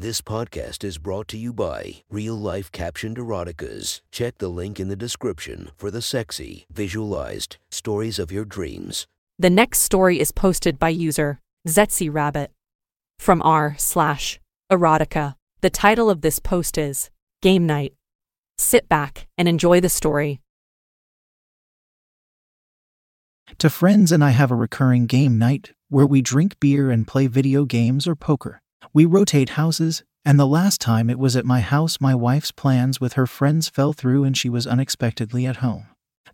This podcast is brought to you by Real Life Captioned Eroticas. Check the link in the description for the sexy, visualized stories of your dreams. The next story is posted by user Zetzi Rabbit from r slash erotica. The title of this post is Game Night. Sit back and enjoy the story. To friends and I have a recurring game night where we drink beer and play video games or poker. We rotate houses, and the last time it was at my house, my wife's plans with her friends fell through and she was unexpectedly at home.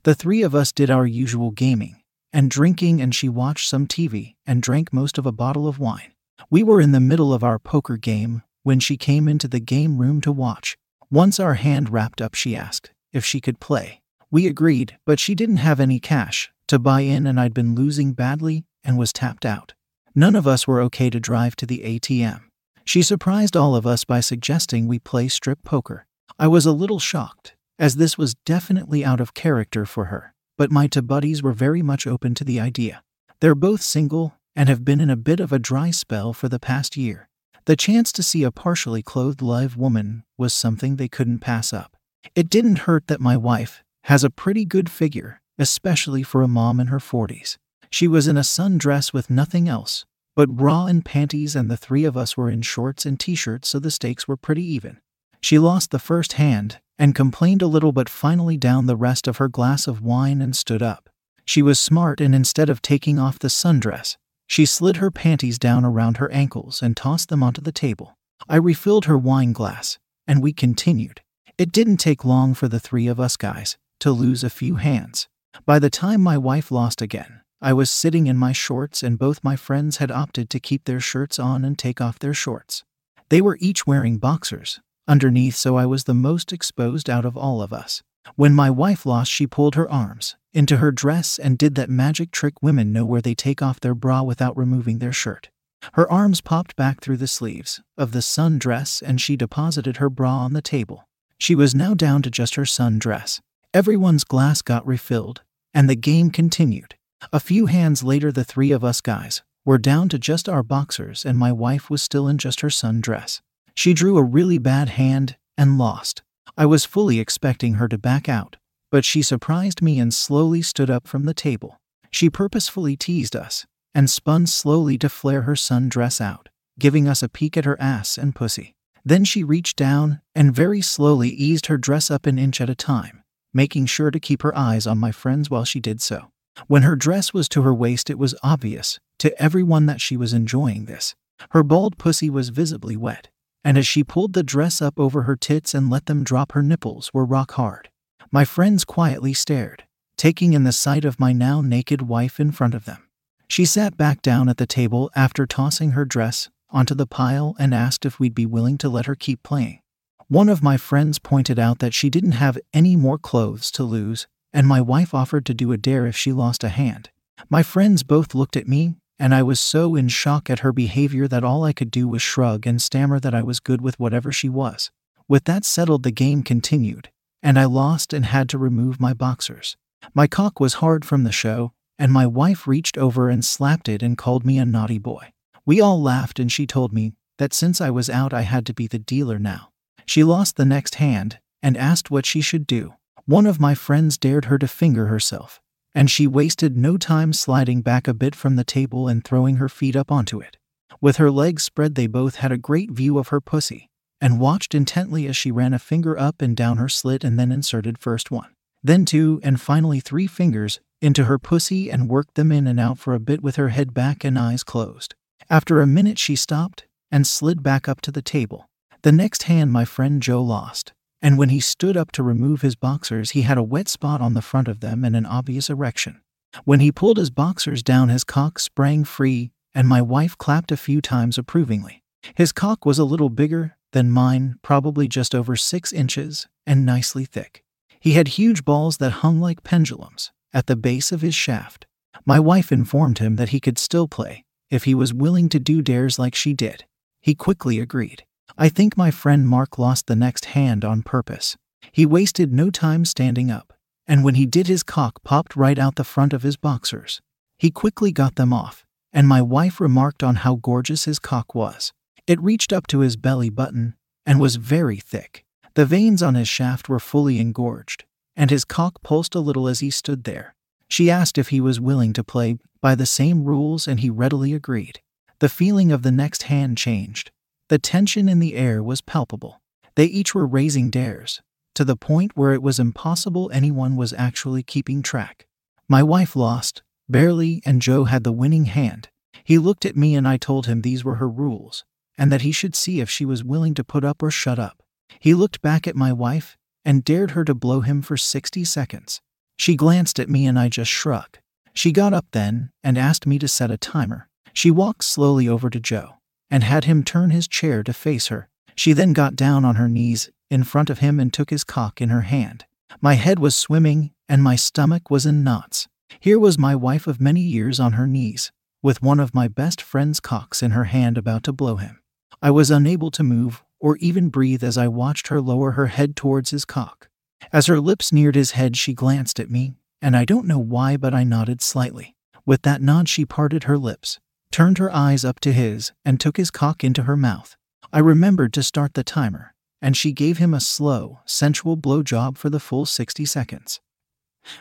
The three of us did our usual gaming and drinking, and she watched some TV and drank most of a bottle of wine. We were in the middle of our poker game when she came into the game room to watch. Once our hand wrapped up, she asked if she could play. We agreed, but she didn't have any cash to buy in, and I'd been losing badly and was tapped out. None of us were okay to drive to the ATM. She surprised all of us by suggesting we play strip poker. I was a little shocked, as this was definitely out of character for her, but my two buddies were very much open to the idea. They're both single and have been in a bit of a dry spell for the past year. The chance to see a partially clothed live woman was something they couldn't pass up. It didn't hurt that my wife has a pretty good figure, especially for a mom in her 40s. She was in a sundress with nothing else, but bra and panties, and the three of us were in shorts and t shirts, so the stakes were pretty even. She lost the first hand and complained a little, but finally downed the rest of her glass of wine and stood up. She was smart, and instead of taking off the sundress, she slid her panties down around her ankles and tossed them onto the table. I refilled her wine glass, and we continued. It didn't take long for the three of us guys to lose a few hands. By the time my wife lost again, I was sitting in my shorts, and both my friends had opted to keep their shirts on and take off their shorts. They were each wearing boxers underneath, so I was the most exposed out of all of us. When my wife lost, she pulled her arms into her dress and did that magic trick women know where they take off their bra without removing their shirt. Her arms popped back through the sleeves of the sun dress and she deposited her bra on the table. She was now down to just her sun dress. Everyone's glass got refilled, and the game continued. A few hands later, the three of us guys were down to just our boxers, and my wife was still in just her sundress. She drew a really bad hand and lost. I was fully expecting her to back out, but she surprised me and slowly stood up from the table. She purposefully teased us and spun slowly to flare her sundress out, giving us a peek at her ass and pussy. Then she reached down and very slowly eased her dress up an inch at a time, making sure to keep her eyes on my friends while she did so. When her dress was to her waist, it was obvious to everyone that she was enjoying this. Her bald pussy was visibly wet, and as she pulled the dress up over her tits and let them drop, her nipples were rock hard. My friends quietly stared, taking in the sight of my now naked wife in front of them. She sat back down at the table after tossing her dress onto the pile and asked if we'd be willing to let her keep playing. One of my friends pointed out that she didn't have any more clothes to lose and my wife offered to do a dare if she lost a hand. My friends both looked at me, and I was so in shock at her behavior that all I could do was shrug and stammer that I was good with whatever she was. With that settled, the game continued, and I lost and had to remove my boxers. My cock was hard from the show, and my wife reached over and slapped it and called me a naughty boy. We all laughed, and she told me that since I was out, I had to be the dealer now. She lost the next hand and asked what she should do. One of my friends dared her to finger herself, and she wasted no time sliding back a bit from the table and throwing her feet up onto it. With her legs spread, they both had a great view of her pussy and watched intently as she ran a finger up and down her slit and then inserted first one, then two, and finally three fingers into her pussy and worked them in and out for a bit with her head back and eyes closed. After a minute, she stopped and slid back up to the table. The next hand my friend Joe lost, and when he stood up to remove his boxers, he had a wet spot on the front of them and an obvious erection. When he pulled his boxers down, his cock sprang free, and my wife clapped a few times approvingly. His cock was a little bigger than mine, probably just over six inches, and nicely thick. He had huge balls that hung like pendulums at the base of his shaft. My wife informed him that he could still play if he was willing to do dares like she did. He quickly agreed. I think my friend Mark lost the next hand on purpose. He wasted no time standing up, and when he did, his cock popped right out the front of his boxers. He quickly got them off, and my wife remarked on how gorgeous his cock was. It reached up to his belly button and was very thick. The veins on his shaft were fully engorged, and his cock pulsed a little as he stood there. She asked if he was willing to play by the same rules, and he readily agreed. The feeling of the next hand changed. The tension in the air was palpable. They each were raising dares, to the point where it was impossible anyone was actually keeping track. My wife lost, barely, and Joe had the winning hand. He looked at me and I told him these were her rules, and that he should see if she was willing to put up or shut up. He looked back at my wife and dared her to blow him for 60 seconds. She glanced at me and I just shrugged. She got up then and asked me to set a timer. She walked slowly over to Joe and had him turn his chair to face her. She then got down on her knees in front of him and took his cock in her hand. My head was swimming and my stomach was in knots. Here was my wife of many years on her knees, with one of my best friend's cocks in her hand about to blow him. I was unable to move or even breathe as I watched her lower her head towards his cock. As her lips neared his head, she glanced at me, and I don't know why, but I nodded slightly. With that nod, she parted her lips, turned her eyes up to his, and took his cock into her mouth. I remembered to start the timer, and she gave him a slow, sensual blowjob for the full 60 seconds,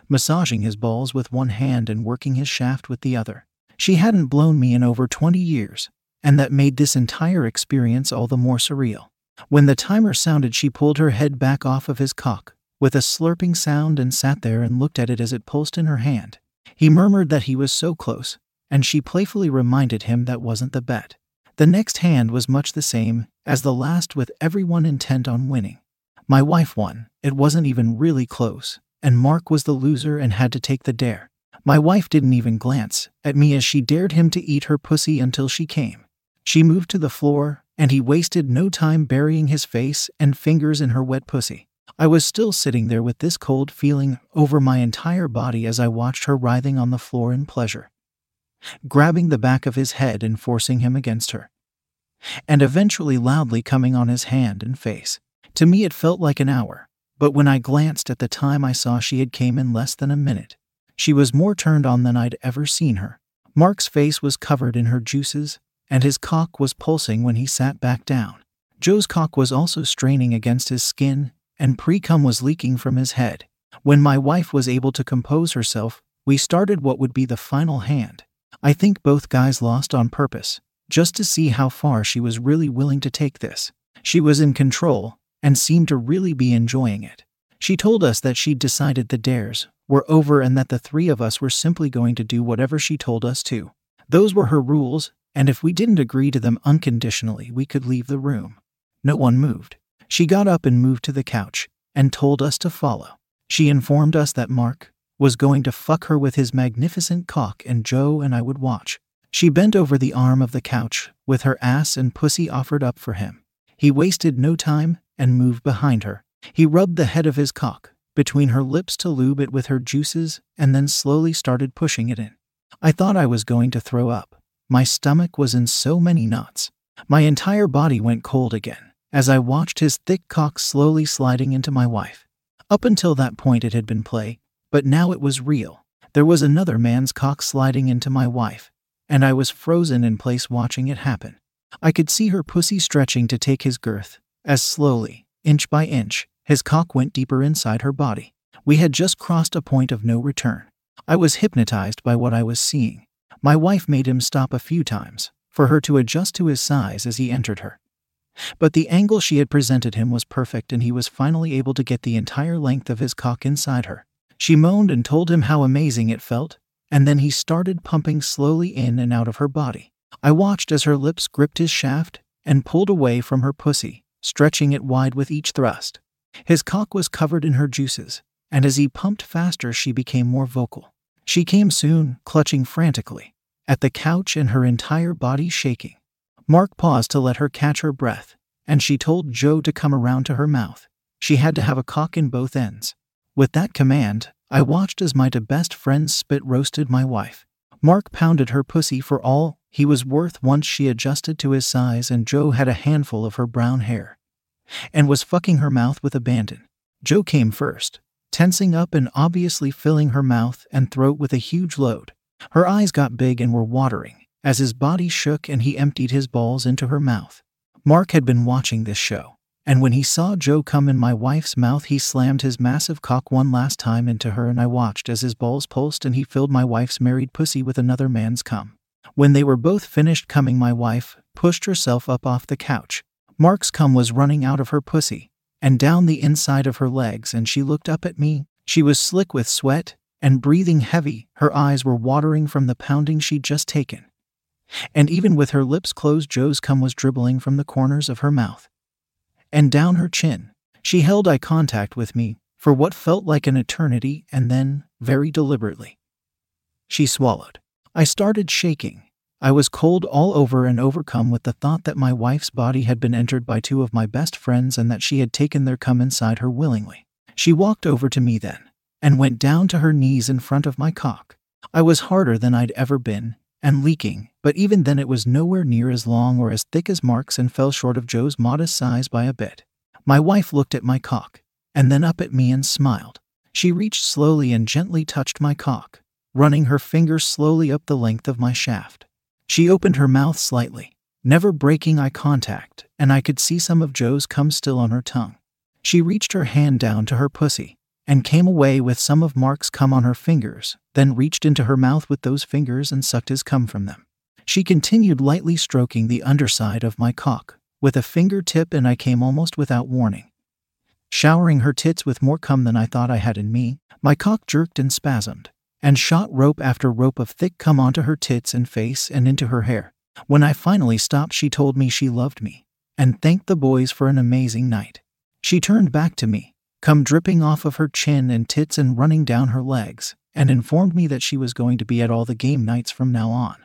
massaging his balls with one hand and working his shaft with the other. She hadn't blown me in over 20 years, and that made this entire experience all the more surreal. When the timer sounded, she pulled her head back off of his cock with a slurping sound and sat there and looked at it as it pulsed in her hand. He murmured that he was so close, and she playfully reminded him that wasn't the bet. The next hand was much the same as the last, with everyone intent on winning. My wife won, it wasn't even really close, and Mark was the loser and had to take the dare. My wife didn't even glance at me as she dared him to eat her pussy until she came. She moved to the floor, and he wasted no time burying his face and fingers in her wet pussy. I was still sitting there with this cold feeling over my entire body as I watched her writhing on the floor in pleasure, grabbing the back of his head and forcing him against her, and eventually loudly coming on his hand and face. To me, it felt like an hour, but when I glanced at the time, I saw she had came in less than a minute. She was more turned on than I'd ever seen her. Mark's face was covered in her juices, and his cock was pulsing when he sat back down. Joe's cock was also straining against his skin, and pre cum was leaking from his head. When my wife was able to compose herself, we started what would be the final hand. I think both guys lost on purpose, just to see how far she was really willing to take this. She was in control and seemed to really be enjoying it. She told us that she'd decided the dares were over and that the three of us were simply going to do whatever she told us to. Those were her rules, and if we didn't agree to them unconditionally, we could leave the room. No one moved. She got up and moved to the couch and told us to follow. She informed us that Mark was going to fuck her with his magnificent cock and Joe and I would watch. She bent over the arm of the couch with her ass and pussy offered up for him. He wasted no time and moved behind her. He rubbed the head of his cock between her lips to lube it with her juices and then slowly started pushing it in. I thought I was going to throw up. My stomach was in so many knots. My entire body went cold again as I watched his thick cock slowly sliding into my wife. Up until that point, it had been play, but now it was real. There was another man's cock sliding into my wife, and I was frozen in place watching it happen. I could see her pussy stretching to take his girth, as slowly, inch by inch, his cock went deeper inside her body. We had just crossed a point of no return. I was hypnotized by what I was seeing. My wife made him stop a few times, for her to adjust to his size as he entered her. But the angle she had presented him was perfect, and he was finally able to get the entire length of his cock inside her. She moaned and told him how amazing it felt, and then he started pumping slowly in and out of her body. I watched as her lips gripped his shaft and pulled away from her pussy, stretching it wide with each thrust. His cock was covered in her juices, and as he pumped faster, she became more vocal. She came soon, clutching frantically at the couch and her entire body shaking. Mark paused to let her catch her breath, and she told Joe to come around to her mouth. She had to have a cock in both ends. With that command, I watched as my best friend spit roasted my wife. Mark pounded her pussy for all he was worth once she adjusted to his size, and Joe had a handful of her brown hair and was fucking her mouth with abandon. Joe came first, tensing up and obviously filling her mouth and throat with a huge load. Her eyes got big and were watering as his body shook and he emptied his balls into her mouth. Mark had been watching this show, and when he saw Joe come in my wife's mouth, he slammed his massive cock one last time into her, and I watched as his balls pulsed and he filled my wife's married pussy with another man's cum. When they were both finished coming, my wife pushed herself up off the couch. Mark's cum was running out of her pussy and down the inside of her legs, and she looked up at me. She was slick with sweat and breathing heavy. Her eyes were watering from the pounding she'd just taken. And even with her lips closed, Joe's cum was dribbling from the corners of her mouth and down her chin. She held eye contact with me for what felt like an eternity, and then, very deliberately, she swallowed. I started shaking. I was cold all over and overcome with the thought that my wife's body had been entered by two of my best friends and that she had taken their cum inside her willingly. She walked over to me then and went down to her knees in front of my cock. I was harder than I'd ever been and leaking, but even then it was nowhere near as long or as thick as Mark's and fell short of Joe's modest size by a bit. My wife looked at my cock and then up at me and smiled. She reached slowly and gently touched my cock, running her fingers slowly up the length of my shaft. She opened her mouth slightly, never breaking eye contact, and I could see some of Joe's cum still on her tongue. She reached her hand down to her pussy and came away with some of Mark's cum on her fingers, then reached into her mouth with those fingers and sucked his cum from them. She continued lightly stroking the underside of my cock with a fingertip, and I came almost without warning. Showering her tits with more cum than I thought I had in me, my cock jerked and spasmed, and shot rope after rope of thick cum onto her tits and face and into her hair. When I finally stopped, she told me she loved me and thanked the boys for an amazing night. She turned back to me, cum dripping off of her chin and tits and running down her legs, and informed me that she was going to be at all the game nights from now on.